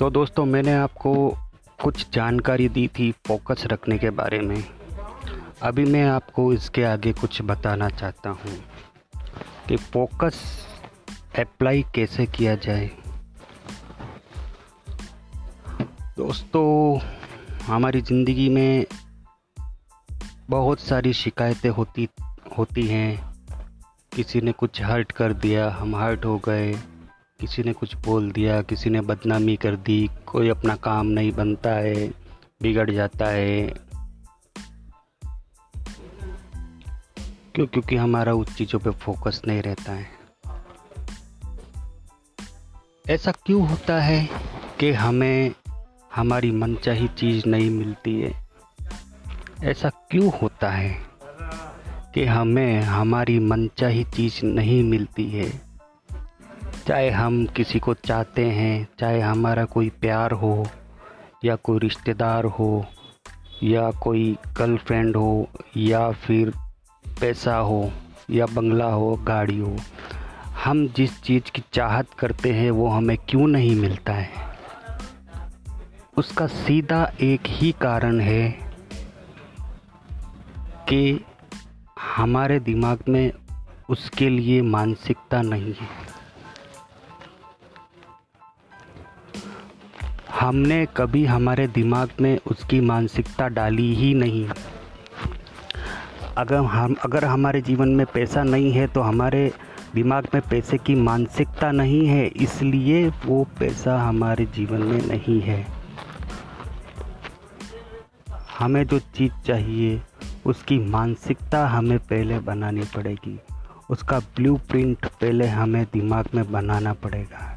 तो दोस्तों, मैंने आपको कुछ जानकारी दी थी फोकस रखने के बारे में। अभी मैं आपको इसके आगे कुछ बताना चाहता हूँ कि फोकस अप्लाई कैसे किया जाए। दोस्तों, हमारी ज़िंदगी में बहुत सारी शिकायतें होती होती हैं। किसी ने कुछ हर्ट कर दिया, हम हर्ट हो गए। किसी ने कुछ बोल दिया, किसी ने बदनामी कर दी, कोई अपना काम नहीं बनता है, बिगड़ जाता है। क्यों? क्योंकि हमारा उस चीज़ों पे फोकस नहीं रहता है। ऐसा क्यों होता है कि हमें, हमारी मनचाही चीज़ नहीं मिलती है? ऐसा क्यों होता है कि हमें, हमारी मनचाही चीज़ नहीं मिलती है? चाहे हम किसी को चाहते हैं, चाहे हमारा कोई प्यार हो, या कोई रिश्तेदार हो, या कोई गर्लफ्रेंड हो, या फिर पैसा हो, या बंगला हो, गाड़ी हो, हम जिस चीज़ की चाहत करते हैं, वो हमें क्यों नहीं मिलता है? उसका सीधा एक ही कारण है कि हमारे दिमाग में उसके लिए मानसिकता नहीं है। हमने कभी हमारे दिमाग में उसकी मानसिकता डाली ही नहीं। अगर हम, अगर हमारे जीवन में पैसा नहीं है तो हमारे दिमाग में पैसे की मानसिकता नहीं है, इसलिए वो पैसा हमारे जीवन में नहीं है। हमें जो चीज़ चाहिए, उसकी मानसिकता हमें पहले बनानी पड़ेगी। उसका ब्लूप्रिंट पहले हमें दिमाग में बनाना पड़ेगा।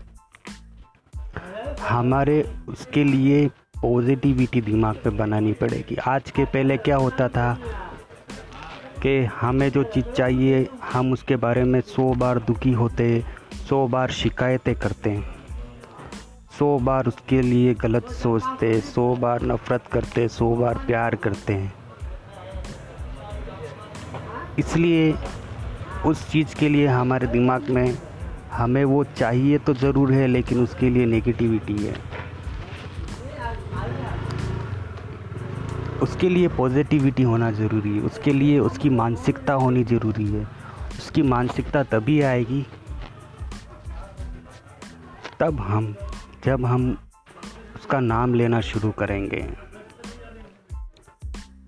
हमारे उसके लिए पॉजिटिविटी दिमाग पे बनानी पड़ेगी। आज के पहले क्या होता था कि हमें जो चीज़ चाहिए, हम उसके बारे में सौ बार दुखी होते, सौ बार शिकायतें करते, सौ बार उसके लिए गलत सोचते, सौ बार नफ़रत करते, सौ बार प्यार करते। हैं इसलिए उस चीज़ के लिए हमारे दिमाग में हमें वो चाहिए तो ज़रूर है, लेकिन उसके लिए नेगेटिविटी है। उसके लिए पॉजिटिविटी होना ज़रूरी है। उसके लिए उसकी मानसिकता होनी ज़रूरी है। उसकी मानसिकता तभी आएगी तब हम, जब हम उसका नाम लेना शुरू करेंगे।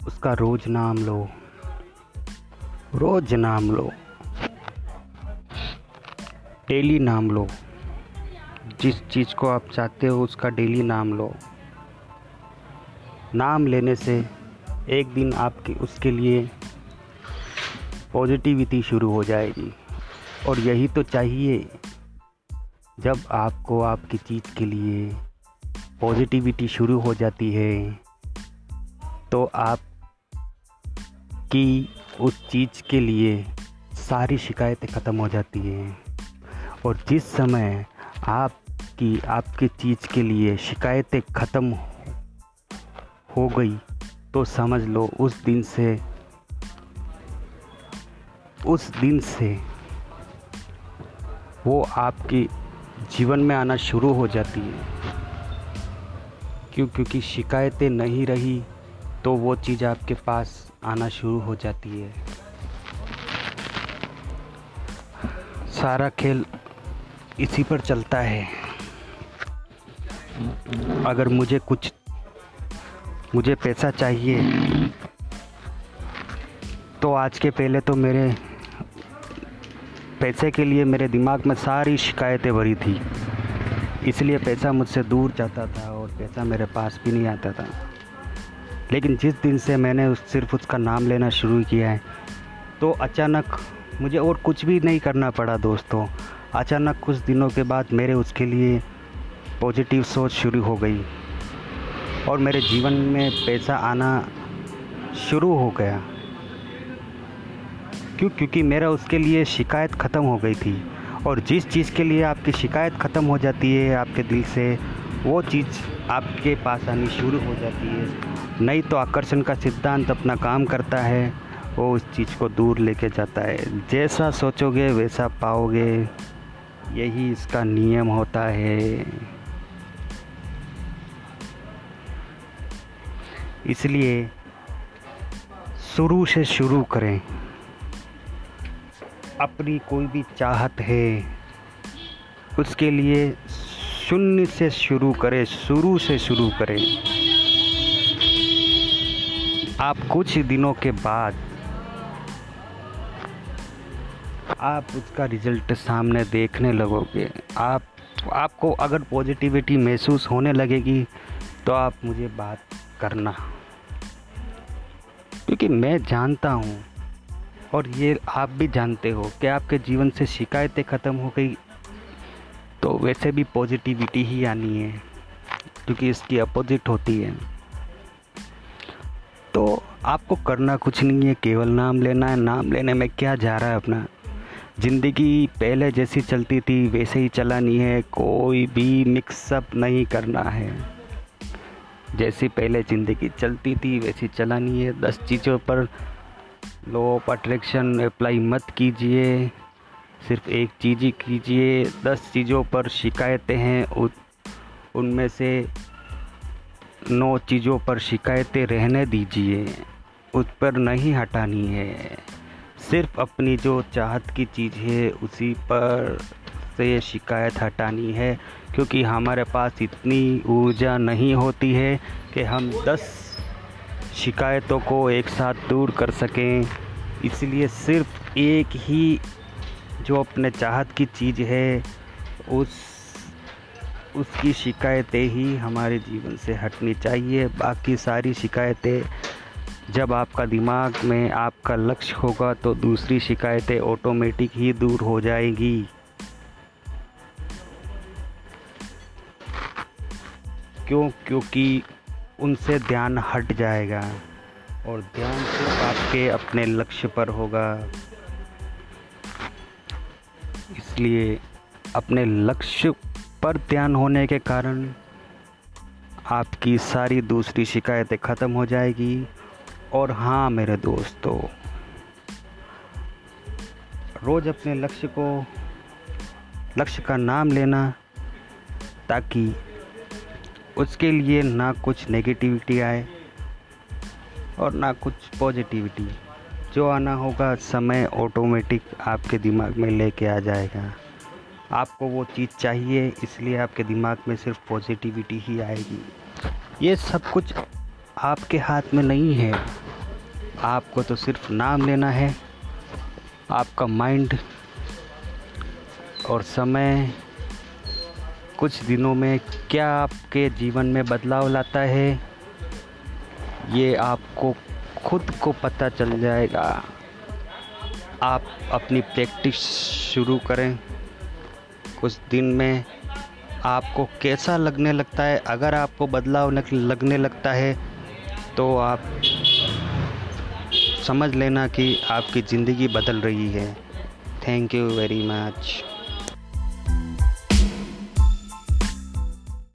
उसका रोज़ नाम लो। रोज़ नाम लो। डेली नाम लो। जिस चीज़ को आप चाहते हो, उसका डेली नाम लो। नाम लेने से एक दिन आपके, उसके लिए पॉजिटिविटी शुरू हो जाएगी। और यही तो चाहिए, जब आपको आपकी चीज़ के लिए पॉजिटिविटी शुरू हो जाती है तो आप की उस चीज़ के लिए सारी शिकायतें ख़त्म हो जाती हैं। और जिस समय आपकी आपकी चीज़ के लिए शिकायतें ख़त्म हो गई तो समझ लो उस दिन से, उस दिन से वो आपके जीवन में आना शुरू हो जाती है। क्यों? क्योंकि शिकायतें नहीं रही तो वो चीज़ आपके पास आना शुरू हो जाती है। सारा खेल इसी पर चलता है। अगर मुझे कुछ, मुझे पैसा चाहिए तो आज के पहले तो मेरे पैसे के लिए मेरे दिमाग में सारी शिकायतें भरी थी। इसलिए पैसा मुझसे दूर जाता था और पैसा मेरे पास भी नहीं आता था। लेकिन जिस दिन से मैंने उस, सिर्फ़ उसका नाम लेना शुरू किया है तो अचानक मुझे और कुछ भी नहीं करना पड़ा, दोस्तों। अचानक कुछ दिनों के बाद मेरे उसके लिए पॉजिटिव सोच शुरू हो गई और मेरे जीवन में पैसा आना शुरू हो गया। क्यों? क्योंकि मेरा उसके लिए शिकायत ख़त्म हो गई थी और जिस चीज़ के लिए आपकी शिकायत ख़त्म हो जाती है आपके दिल से, वो चीज़ आपके पास आनी शुरू हो जाती है। नहीं तो आकर्षण का सिद्धांत अपना काम करता है, वो उस चीज़ को दूर लेके जाता है। जैसा सोचोगे वैसा पाओगे। यही इसका नियम होता है। इसलिए शुरू से शुरू करें। अपनी कोई भी चाहत है, उसके लिए शून्य से शुरू करें, शुरू से शुरू करें। आप कुछ दिनों के बाद आप उसका रिज़ल्ट सामने देखने लगोगे। आप, आपको अगर पॉजिटिविटी महसूस होने लगेगी तो आप मुझे बात करना। क्योंकि मैं जानता हूँ, और ये आप भी जानते हो कि आपके जीवन से शिकायतें ख़त्म हो गई तो वैसे भी पॉजिटिविटी ही आनी है, क्योंकि इसकी अपोजिट होती है। तो आपको करना कुछ नहीं है, केवल नाम लेना है। नाम लेने में क्या जा रहा है अपना? ज़िंदगी पहले जैसी चलती थी, वैसे ही चलानी है। कोई भी मिक्सअप नहीं करना है। जैसी पहले ज़िंदगी चलती थी, वैसी चलानी है। दस चीज़ों पर लो ऑफ़ अट्रैक्शन अप्लाई मत कीजिए। सिर्फ़ एक चीज़ ही कीजिए। दस चीज़ों पर शिकायतें हैं। उनमें से नौ चीज़ों पर शिकायतें रहने दीजिए। उस पर नहीं हटानी है। सिर्फ़ अपनी जो चाहत की चीज़ है, उसी पर से शिकायत हटानी है, क्योंकि हमारे पास इतनी ऊर्जा नहीं होती है कि हम दस शिकायतों को एक साथ दूर कर सकें। इसलिए सिर्फ़ एक ही जो अपने चाहत की चीज़ है, उस, उसकी शिकायतें ही हमारे जीवन से हटनी चाहिए। बाकी सारी शिकायतें जब आपका दिमाग में आपका लक्ष्य होगा तो दूसरी शिकायतें ऑटोमेटिक ही दूर हो जाएगी। क्यों? क्योंकि उनसे ध्यान हट जाएगा और ध्यान आपके अपने लक्ष्य पर होगा। इसलिए अपने लक्ष्य पर ध्यान होने के कारण आपकी सारी दूसरी शिकायतें ख़त्म हो जाएगी। और हाँ मेरे दोस्तों, रोज़ अपने लक्ष्य को, लक्ष्य का नाम लेना, ताकि उसके लिए ना कुछ नेगेटिविटी आए और ना कुछ पॉजिटिविटी जो आना होगा, समय ऑटोमेटिक आपके दिमाग में लेके आ जाएगा। आपको वो चीज़ चाहिए, इसलिए आपके दिमाग में सिर्फ़ पॉजिटिविटी ही आएगी। ये सब कुछ आपके हाथ में नहीं है। आपको तो सिर्फ़ नाम लेना है। आपका माइंड और समय कुछ दिनों में क्या आपके जीवन में बदलाव लाता है, ये आपको खुद को पता चल जाएगा। आप अपनी प्रैक्टिस शुरू करें। कुछ दिन में आपको कैसा लगने लगता है? अगर आपको बदलाव लगने लगता है तो आप समझ लेना कि आपकी ज़िंदगी बदल रही है। Thank you very much